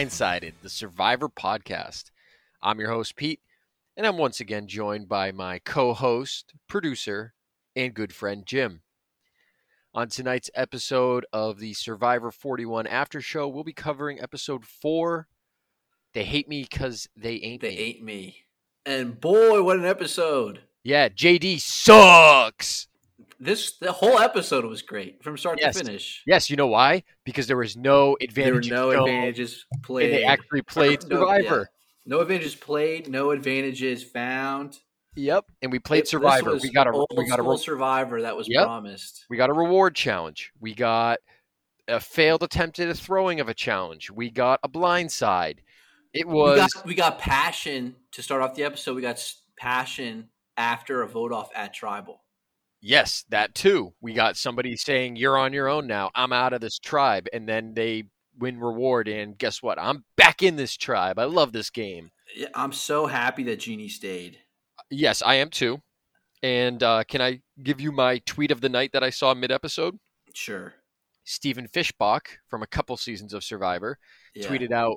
Hindsighted, the Survivor podcast. I'm your host, Pete, and I'm once again joined by my co host, producer, and good friend, Jim. On tonight's episode of the Survivor 41 After Show, we'll be covering episode four They Hate Me Because They Ain't They Me. ate me. And boy, what an episode. Yeah, JD sucks. This the whole episode was great from start Yes. to finish. Yes, you know why? Because there was no There were no advantages And played. they actually played No- Survivor. yeah. No advantages played, no advantages found. Yep, and we played It- Survivor. We got a we got a re- Survivor that was Yep. promised. we got a reward challenge. We got a failed attempt at a throwing of a challenge. We got a blind side. It We was got we got passion to start off the episode. We got passion after a vote off at tribal. Yes, that too. We got somebody saying you're on your own now. I'm out of this tribe and then they win reward and guess what? I'm back in this tribe. I love this game. I'm so happy that Genie stayed. Yes, I am too. And uh, can I give you my tweet of the night that I saw mid episode? Sure. Stephen Fishbach from a couple seasons of Survivor Yeah. tweeted out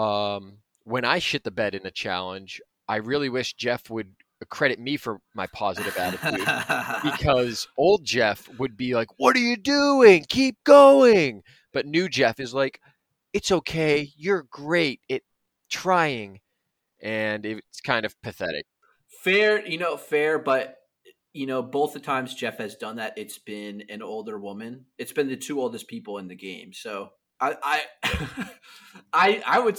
um, when I shit the bed in a challenge, I really wish Jeff would credit me for my positive attitude because old Jeff would be like, "What are you doing? Keep going." But new Jeff is like, "It's okay. You're great at trying." And it's kind of pathetic. fair, you know, fair, but you know, both the times Jeff has done that, it's been an older woman. It's been the two oldest people in the game. So I, I, I, I would,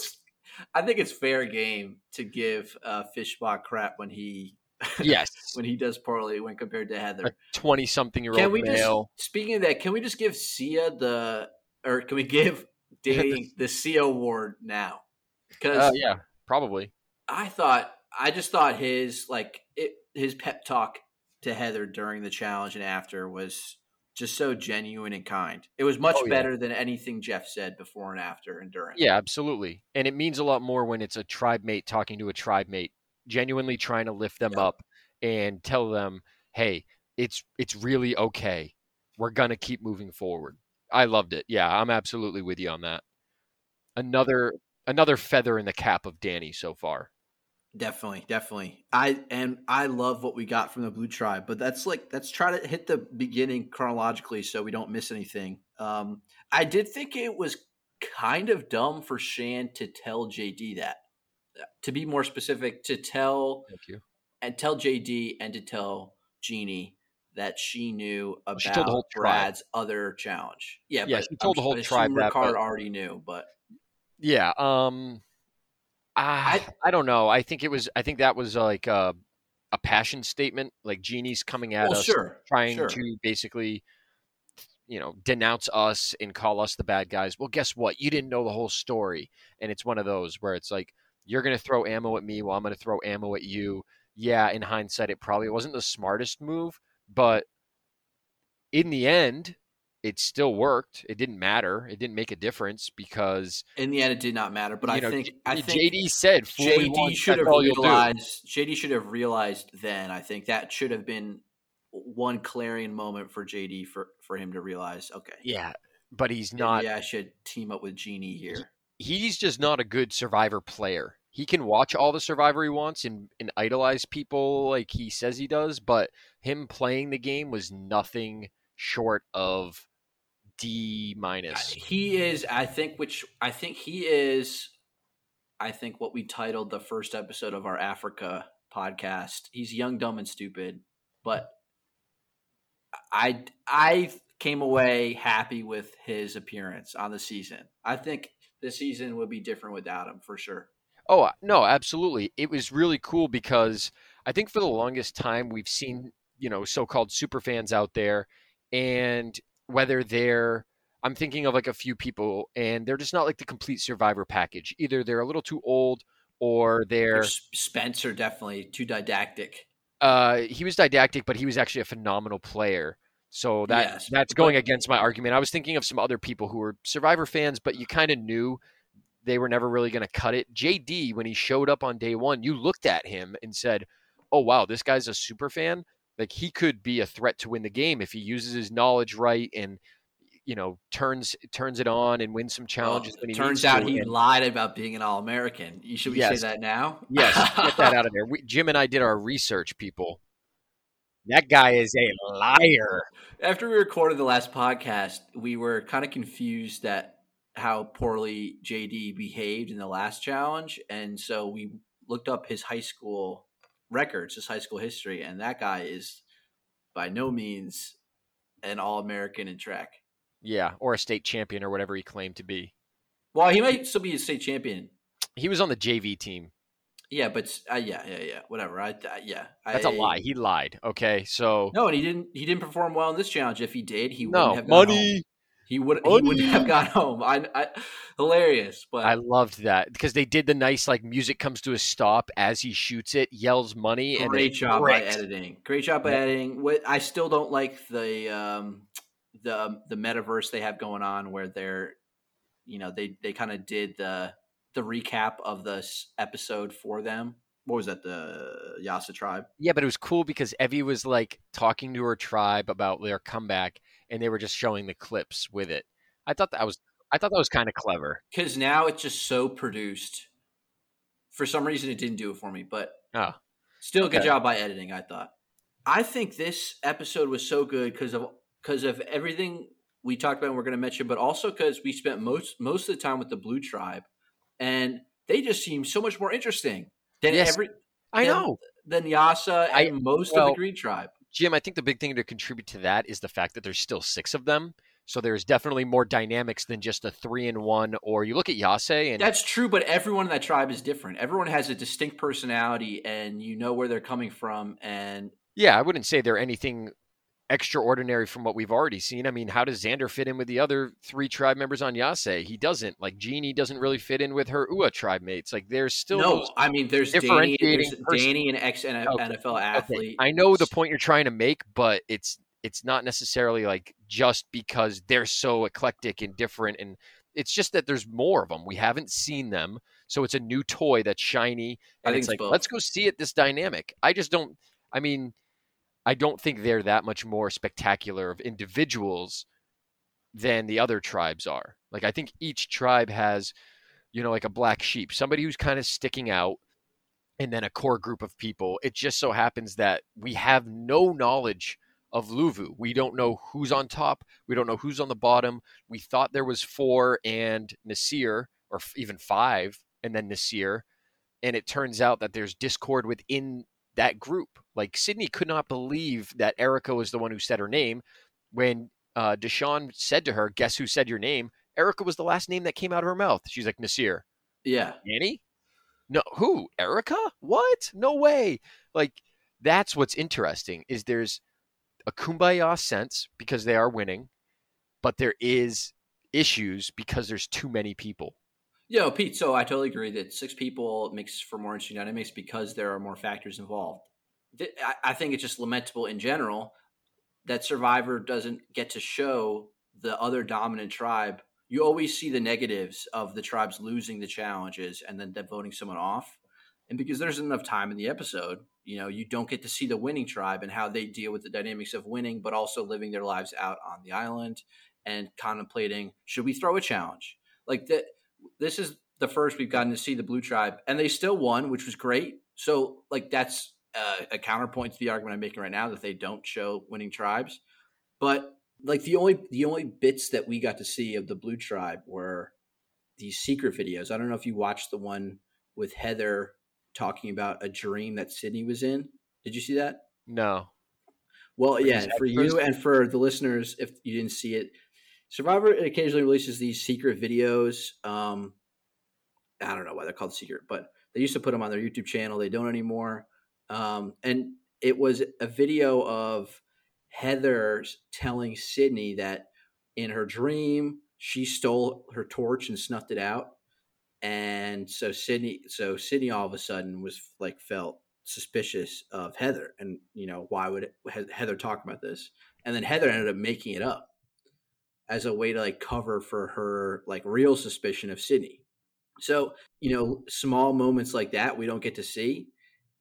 I think it's fair game to give uh, Fishbach crap when he, Yes. when he does poorly when compared to Heather. 20 something year Can old we male. just speaking of that? Can we just give Sia the, or can we give dating the Sia award now? Because Uh, yeah, probably. I thought I just thought his like it, his pep talk to Heather during the challenge and after was just so genuine and kind. It was much Oh, yeah. better than anything Jeff said before and after and during. Yeah, absolutely. And it means a lot more when it's a tribe mate talking to a tribe mate, genuinely trying to lift them Yep. up and tell them, "Hey, it's it's really okay. We're going to keep moving forward." I loved it. Yeah, I'm absolutely with you on that. Another another feather in the cap of Danny so far. Definitely, definitely. I and I love what we got from the Blue Tribe, but that's like let's try to hit the beginning chronologically so we don't miss anything. Um, I did think it was kind of dumb for Shan to tell JD that. To be more specific, to tell Thank you. and tell JD and to tell Genie that she knew about She told the whole tribe. Brad's other challenge. Yeah, Yeah, but she told I'm- the whole tribe assume that, Ricard but- already knew, but Yeah, um Ah. I I don't know. I think it was I think that was like a, a passion statement like Genie's coming at well, us sure, trying sure. to basically you know denounce us and call us the bad guys. Well guess what? You didn't know the whole story. And it's one of those where it's like you're going to throw ammo at me while i'm going to throw ammo at you. Yeah in hindsight it probably wasn't the smartest move but in the end it still worked it didn't matter it didn't make a difference because In the end, it did not matter. But I know, think J- I think jd said JD should have all you'll do." realized. JD should have realized then. I think that should have been one clarion moment for JD for for him to realize. Okay, yeah but he's not I should team up with Genie here. he's just not a good survivor player. He can watch all the survivor he wants and, and idolize people like he says he does, but him playing the game was nothing short of D minus. He is, I think, which I think he is. I think what we titled the first episode of our Africa podcast. He's young, dumb, and stupid, but I I came away happy with his appearance on the season. I think the season would be different without him for sure. Oh uh, no, absolutely. It was really cool because I think for the longest time we've seen, you know, so-called super fans out there and whether they're I'm thinking of like a few people and they're just not like the complete survivor package. Either they're a little too old or they're Spencer definitely too didactic. uh he was didactic but he was actually a phenomenal player. So that Yes, that's but- going against my argument. I was thinking of some other people who were survivor fans but you kind of knew they were never really going to cut it. JD when he showed up on day 1, you looked at him and said, "Oh wow, this guy's a super fan." Like he could be a threat to win the game if he uses his knowledge right and you know turns turns it on and wins some challenges. Well, when he turns out he and- lied about being an All American. You Should we Yes. say that now? Yes, get that out of there. We, Jim and I did our research, people. That guy is a liar. After we recorded the last podcast, we were kind of confused at how poorly JD behaved in the last challenge, and so we looked up his high school records, his high school history, and that guy is by no means an All American in track. Yeah, or a state champion or whatever he claimed to be. Well, he might still be a state champion. He was on the JV team. Yeah, but uh, yeah, yeah, yeah, whatever. I, yeah, That's a a lie. He lied. Okay, so No, and he didn't. He didn't perform well in this challenge. If he did, he no wouldn't have money. He would he wouldn't have got home. I, I hilarious, but I loved that because they did the nice like music comes to a stop as he shoots it, yells money, and great job by editing. Great job by Yeah. editing. What I still don't like the um, the the metaverse they have going on where they're, you know, they they kind of did the the recap of this episode for them. What was that? The Yase tribe. Yeah, but it was cool because Evvie was like talking to her tribe about their comeback, and they were just showing the clips with it. I thought that was I thought that was kind of clever. because now it's just so produced. For some reason, it didn't do it for me, but Oh, still, good job by editing. I thought. I think this episode was so good because of because of everything we talked about. and We're going to mention, but also because we spent most most of the time with the Blue Tribe, and they just seem so much more interesting than Yes, every I than- know, than Yase and I- most of the Green Tribe. Jim. I think the big thing to contribute to that is the fact that there's still six of them. So there's definitely more dynamics than just a three and one. Or you look at Yase and That's true, but everyone in that tribe is different. Everyone has a distinct personality, and you know where they're coming from, and Yeah, I wouldn't say they're anything extraordinary from what we've already seen. I mean, how does Xander fit in with the other three tribe members on Yase? He doesn't. Like Genie doesn't really fit in with her Ua tribe mates. Like there's still no, I mean, there's Danny, there's Danny, an ex NFL Okay, athlete. I know the point you're trying to make, but it's it's not necessarily like just because they're so eclectic and different and it's just that there's more of them. We haven't seen them. So it's a new toy that's shiny I and think it's it's like both. let's go see it this dynamic. I just don't I mean I don't think they're that much more spectacular of individuals than the other tribes are. Like I think each tribe has, you know, like a black sheep, somebody who's kind of sticking out, and then a core group of people. It just so happens that we have no knowledge of Luvu. We don't know who's on top. We don't know who's on the bottom. We thought there was four and Nasir, or even five, and then Nasir, and it turns out that there's discord within that group. Like Sydney could not believe that Erika was the one who said her name when uh, Deshawn said to her, "Guess who said your name?" Erika was the last name that came out of her mouth. She's like Nasir. yeah, Annie? No, who? Erika? What? No way. Like that's what's interesting is there's a kumbaya sense because they are winning, but there is issues because there's too many people. Yo, oh, Pete. So I totally agree that six people makes for more interesting dynamics because there are more factors involved. I- think it's just lamentable in general that Survivor doesn't get to show the other dominant tribe. You always see the negatives of the tribes losing the challenges and then voting someone off. And because there's enough time in the episode, you know, you don't get to see the winning tribe and how they deal with the dynamics of winning, but also living their lives out on the island and contemplating should we throw a challenge? Like that this is the first we've gotten to see the blue tribe and they still won which was great. So like that's uh, a counterpoint to the argument i'm making right now that they don't show winning tribes. But like the only the only bits that we got to see of the blue tribe were these secret videos. I don't know if you watched the one with heather talking about a dream that sydney was in. Did you see that? No. well, yeah, for you and for the listeners, if you didn't see it, Survivor occasionally releases these secret videos. Um, I don't know why they're called secret, but they used to put them on their YouTube channel. They don't anymore. Um, and it was a video of Heather telling Sydney that in her dream she stole her torch and snuffed it out. And so Sydney, so Sydney all of a sudden was like felt suspicious of Heather, and you know why would Heather talk about this? And then Heather ended up making it up as a way to like cover for her like real suspicion of Sydney. So you know, small moments like that we don't get to see,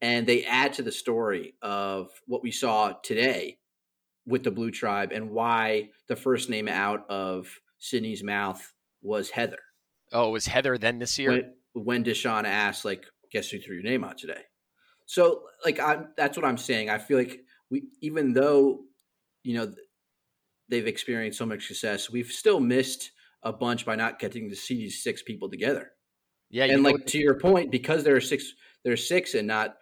and they add to the story of what we saw today with the Blue Tribe and why the first name out of Sydney's mouth was Heather. Oh, it was Heather then this year? When, when Deshawn asked, like, guess who threw your name out today? So, like, I'm that's what I'm saying. I feel like we, even though, you know, they've experienced so much success, we've still missed a bunch by not getting to see these six people together. Yeah, and like to your point, because there are six, there's six and not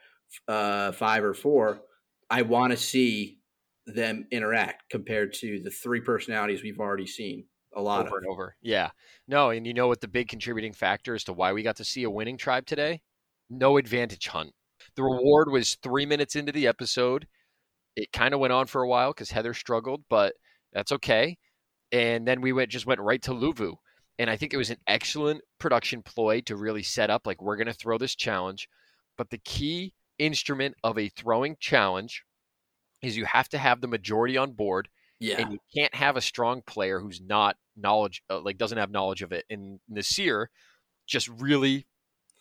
uh, five or four. I want to see them interact compared to the three personalities we've already seen a lot over of. and over. Yeah, no, and you know what the big contributing factor as to why we got to see a winning tribe today? No advantage hunt. The reward was three minutes into the episode. It kind of went on for a while because Heather struggled, but that's okay. And then we went just went right to Luvu. And I think it was an excellent production ploy to really set up like we're going to throw this challenge. But the key instrument of a throwing challenge is you have to have the majority on board. Yeah. And you can't have a strong player who's not knowledge, uh, like doesn't have knowledge of it. And Nasir just really,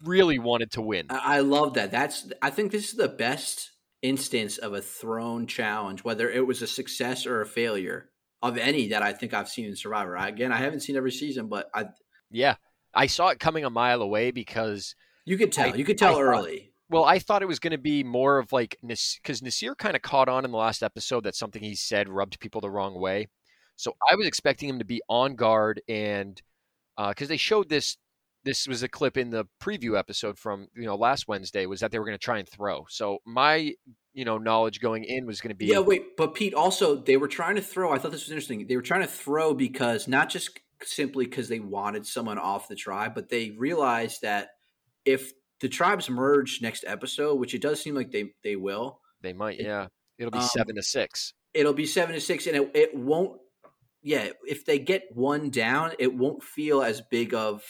really wanted to win. I love that. That's, I think this is the best instance of a thrown challenge, whether it was a success or a failure of any that I think I've seen in Survivor. I, again, I haven't seen every season, but I yeah, I saw it coming a mile away because you could tell. I, you could tell I early. Thought, well, I thought it was going to be more of like because Nasir kind of caught on in the last episode that something he said rubbed people the wrong way. So I was expecting him to be on guard and because uh, they showed this this was a clip in the preview episode from you know last Wednesday was that they were going to try and throw. So my you know knowledge going in was going to be yeah wait but Pete also they were trying to throw. I thought this was interesting. They were trying to throw because not just simply because they wanted someone off the tribe, but they realized that if the tribes merge next episode, which it does seem like they they will, they might. Yeah, it'll be um, seven to six. It'll be seven to six, and it, it won't. Yeah, if they get one down, it won't feel as big of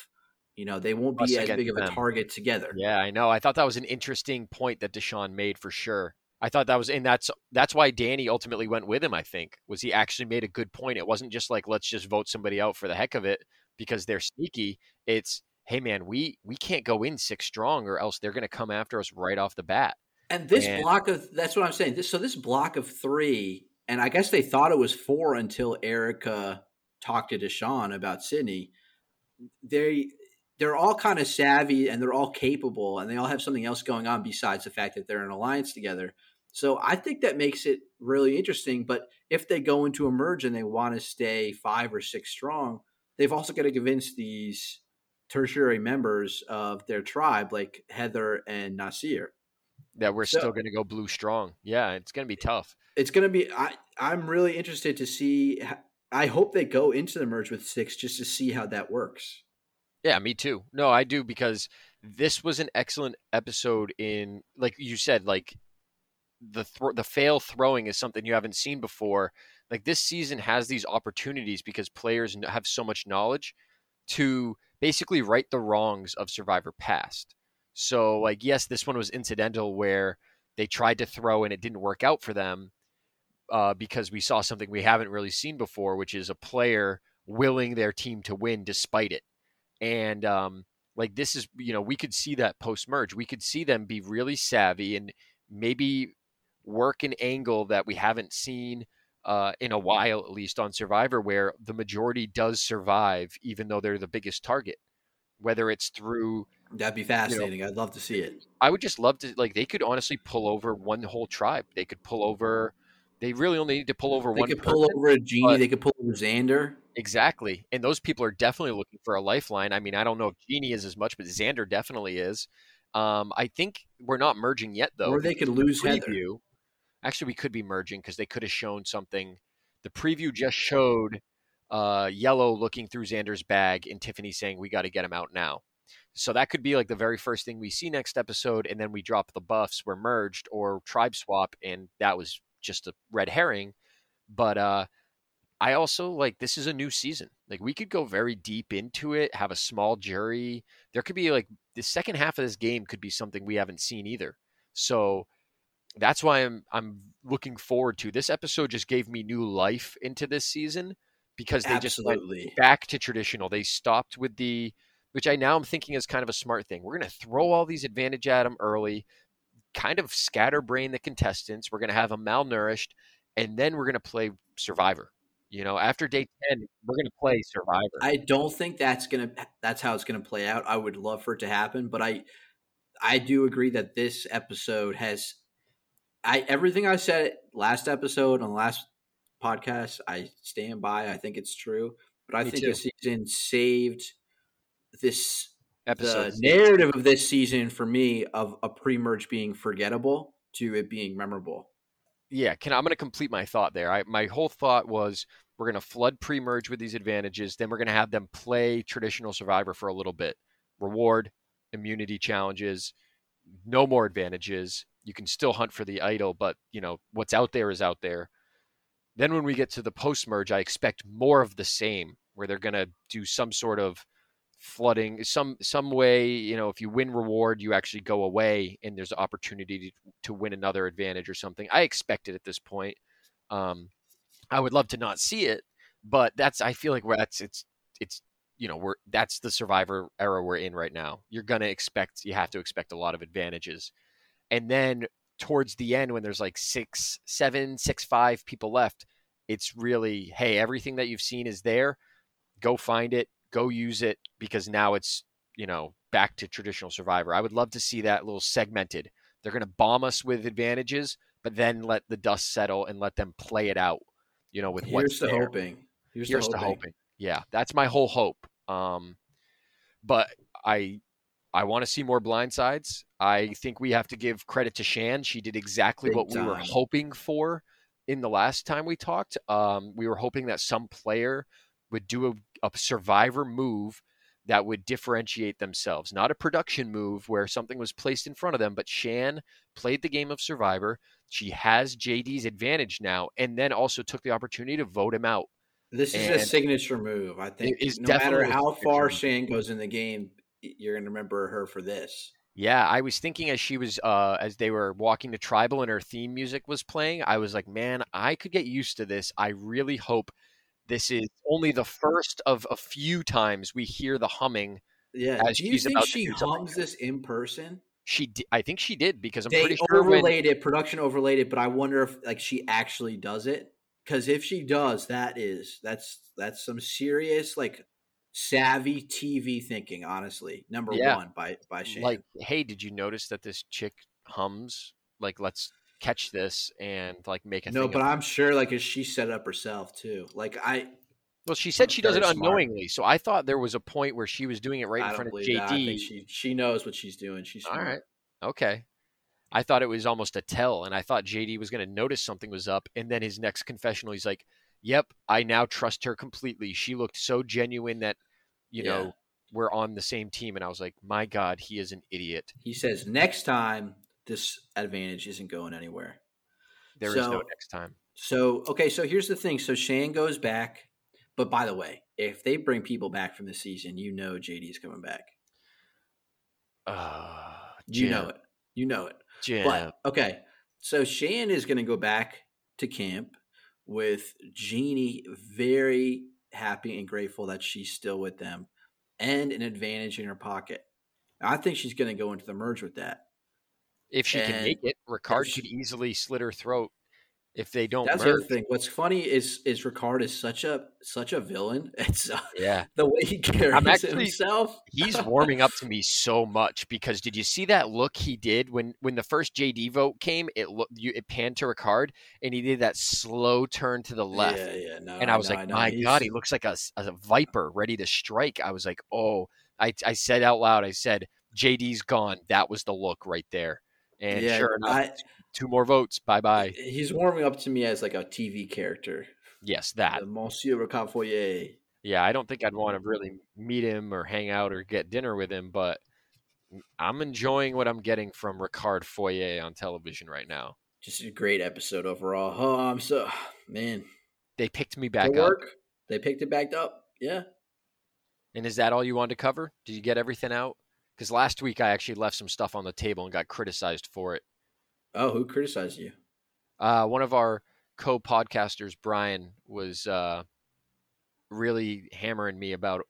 you know, they won't be as big of a them. target together. Yeah, I know. I thought that was an interesting point that Deshawn made for sure. I thought that was, and that's that's why Danny ultimately went with him. I think was he actually made a good point. It wasn't just like let's just vote somebody out for the heck of it because they're sneaky. It's hey man, we we can't go in six strong or else they're going to come after us right off the bat. And this and, block of that's what I'm saying. This so this block of three, and I guess they thought it was four until Erika talked to Deshawn about Sydney. They they're all kind of savvy and they're all capable and they all have something else going on besides the fact that they're in alliance together. So I think that makes it really interesting. But if they go into a merge and they want to stay five or six strong, they've also got to convince these tertiary members of their tribe, like Heather and Nasir. that we're so, still going to go blue strong. Yeah, it's going to be tough. It's going to be. I I'm really interested to see. I hope they go into the merge with six just to see how that works. Yeah, me too. No, I do because this was an excellent episode in like you said like the th- the fail throwing is something you haven't seen before. Like this season has these opportunities because players have so much knowledge to basically right the wrongs of Survivor past. So like yes, this one was incidental where they tried to throw and it didn't work out for them uh, because we saw something we haven't really seen before, which is a player willing their team to win despite it and um, like this is you know we could see that post merge we could see them be really savvy and maybe work an angle that we haven't seen uh, in a while at least on survivor where the majority does survive even though they're the biggest target. Whether it's through that'd be fascinating you know, i'd love to see it. I would just love to like they could honestly pull over one whole tribe. They could pull over they really only need to pull over they one could person, pull over a genie they could pull over xander Exactly. And those people are definitely looking for a lifeline. I mean, I don't know if Genie is as much, but Xander definitely is. Um, I think we're not merging yet, though. Or they could lose preview, Heather. Actually, we could be merging because they could have shown something. The preview just showed uh, Yellow looking through Xander's bag and Tiffany saying, We got to get him out now. So that could be like the very first thing we see next episode, and then we drop the buffs, we're merged or tribe swap, and that was just a red herring. But uh, I also like this is a new season. Like we could go very deep into it, have a small jury. There could be like the second half of this game could be something we haven't seen either. So that's why I'm I'm looking forward to this episode. Just gave me new life into this season because they Absolutely. just went back to traditional. They stopped with the which I now am thinking is kind of a smart thing. We're going to throw all these advantage at them early, kind of scatterbrain the contestants. We're going to have them malnourished, and then we're gonna play Survivor. You know, after day ten, we're gonna play Survivor. I don't think that's gonna that's how it's gonna play out. I would love for it to happen, but I I do agree that this episode has I everything I said last episode on the last podcast, I stand by. I think it's true. But I Me think too. this season saved this Episode the narrative of this season for me of a pre-merge being forgettable to it being memorable. yeah, can I'm going to complete my thought there. I, my whole thought was we're going to flood pre-merge with these advantages, then we're going to have them play traditional survivor for a little bit. Reward, immunity challenges, no more advantages. You can still hunt for the idol, but you know, what's out there is out there. Then when we get to the post-merge, I expect more of the same where they're going to do some sort of flooding some some way you know if you win reward you actually go away and there's opportunity to, to win another advantage or something i expect it at this point um i would love to not see it but that's i feel like that's it's it's you know we're that's the survivor era we're in right now. You're gonna expect you have to expect a lot of advantages. And then towards the end when there's like six seven six five people left it's really hey everything that you've seen is there. Go find it. Go use it because now it's you know back to traditional survivor. I would love to see that little segmented. They're to bomb us with advantages but then let the dust settle and let them play it out you know with what's Here's to there. hoping. Here's, Here's to to hoping. hoping. Yeah, that's my whole hope. Um, but I I want to see more blind sides. I think we have to give credit to Shan. She did exactly Big what we were hoping for in the last time we talked. Um, we were hoping that some player would do a, a survivor move that would differentiate themselves, not a production move where something was placed in front of them, but Shan played the game of survivor. She has JD's advantage now, and then also took the opportunity to vote him out. This is a signature move. I think is no matter how far. Shan goes in the game, you're going to remember her for this. Yeah, I was thinking as she was uh as they were walking to tribal and her theme music was playing, I was like, man, I could get used to this. I really hope this is only the first of a few times we hear the humming. Yeah. As Do you think she hums this in person? She di- I think she did because I'm they pretty sure when overlaid it, production overlaid it, but I wonder if like she actually does it. Because if she does, that is that's that's some serious like savvy TV thinking. Honestly, number Yeah. one by by Shan. like, hey, did you notice that this chick hums? Like, let's catch this and like make a no, but I'm sure like is she set it up herself too. Like I, well, she said she does it very smart. unknowingly, so I thought there was a point where she was doing it right I in front of that. I JD. think she she knows what she's doing. She's All smart. right. Okay. I thought it was almost a tell, and I thought JD was going to notice something was up. And then his next confessional, he's like, "Yep, I now trust her completely. She looked so genuine that, you Yeah. know, we're on the same team." And I was like, "My God, he is an idiot. He says next time this advantage isn't going anywhere. There is no next time." So okay, so here's the thing. So Shan goes back, but by the way, if they bring people back from the season, you know JD's coming back. Uh, You know it. You know it. Jim. But okay, so Shan is going to go back to camp with Genie, very happy and grateful that she's still with them, and an advantage in her pocket. I think she's going to go into the merge with that. if she can make it, Ricard could easily slit her throat if they don't That's the other thing. What's funny is is Ricard is such a such a villain. It's uh, Yeah. the way he carries actually- himself. he's warming up to me so much because did you see that look he did when when the first JD vote came? It looked you it panned to Ricard and he did that slow turn to the left. Yeah, yeah. No, and I was know, like, know. my He's- God, he looks like a, a viper ready to strike. I was like, oh, I, I said out loud, I said, JD's gone. That was the look right there. And yeah, sure enough, I- two more votes. Bye bye. he's warming up to me as like a TV character. Yes, that. The Monsieur Ricard Foyer. Yeah, I don't think I'd want to really meet him or hang out or get dinner with him, but I'm enjoying what I'm getting from Ricard Foyer on television right now. Just a great episode overall. Oh, I'm so man. They picked me back up. They picked it back up. Yeah. And is that all you wanted to cover? Did you get everything out? Because last week I actually left some stuff on the table and got criticized for it. Oh, who criticized you? Uh, one of our co-podcasters, Brian, was uh, really hammering me about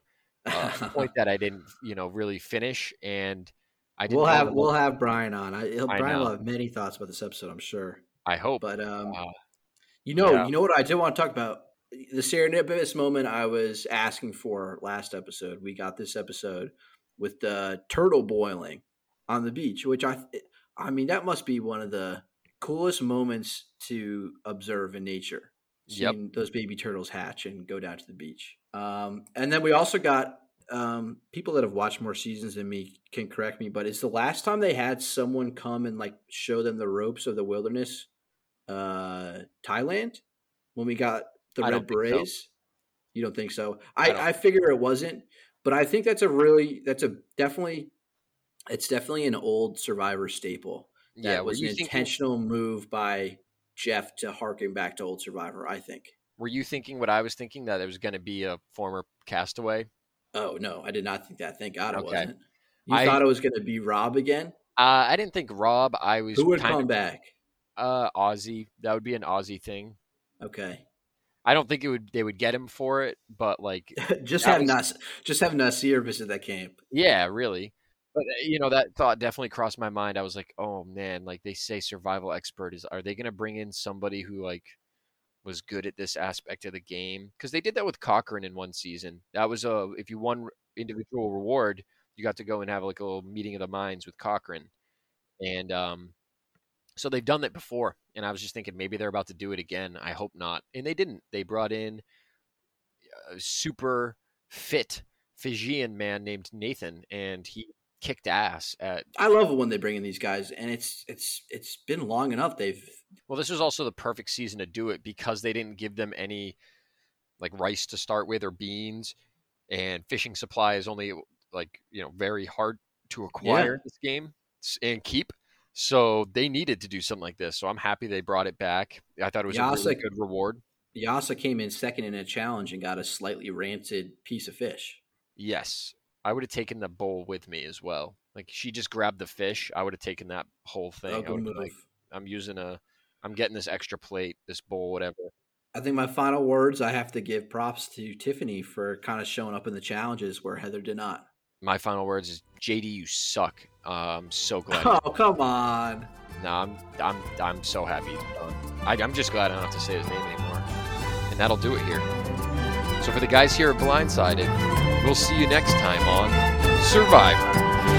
uh, a point that I didn't, you know, really finish, and I didn't. we'll have we'll have Brian on. I, he'll, I Brian will have many thoughts about this episode, I'm sure. I hope. But um, Uh, You know, Yeah. you know what I did want to talk about the serendipitous moment I was asking for last episode. We got this episode with the turtle boiling on the beach, which I, I mean, that must be one of the coolest moments to observe in nature. Yep. Seeing those baby turtles hatch and go down to the beach. Um, and then we also got um, people that have watched more seasons than me can correct me, but it's the last time they had someone come and like show them the ropes of the wilderness uh Thailand when we got the I Red don't so. Berets? You don't think so? I I, I, figure it wasn't, but I think that's a really that's a definitely it's definitely an old survivor staple. That yeah, was an you thinking? intentional move by Jeff to harken back to old survivor, I think. Were you thinking what I was thinking that it was going to be a former castaway? Oh no, I did not think that. Thank God it Okay. wasn't. You I- thought it was gonna be Rob again? Uh, I didn't think Rob. I was Who would come of back? uh Aussie. That would be an Aussie thing. Okay. I don't think it would. They would get him for it, but like, just have was- Nas just have Nasir visit that camp. yeah, really. But uh, you know, that thought definitely crossed my mind. I was like, oh man, like they say, survival expert is. Are they going to bring in somebody who like was good at this aspect of the game? Because they did that with Cochran in one season. That was a if you won individual reward, you got to go and have like a little meeting of the minds with Cochran, and um, so they've done that before. And I was just thinking maybe they're about to do it again. I hope not. And they didn't. They brought in a super fit Fijian man named Nathan, and he kicked ass at. I love it when they bring in these guys, and it's it's it's been long enough. They've Well, this was also the perfect season to do it because they didn't give them any like rice to start with or beans, and fishing supply is only like you know very hard to acquire in this game and keep. So they needed to do something like this. So I'm happy they brought it back. I thought it was a really good reward. Yase came in second in a challenge and got a slightly rancid piece of fish. Yes. I would have taken the bowl with me as well. Like she just grabbed the fish, I would have taken that whole thing. I good would've been move. like, I'm using a I'm getting this extra plate, this bowl, whatever. I think my final words. I have to give props to Tiffany for kind of showing up in the challenges where Heather did not. My final words is JD, you suck. Uh, I'm so glad. Oh come on! no, I'm I'm I'm so happy. I, I'm just glad I don't have to say his name anymore. And that'll do it here. So for the guys here at Blindsided, we'll see you next time on Survivor.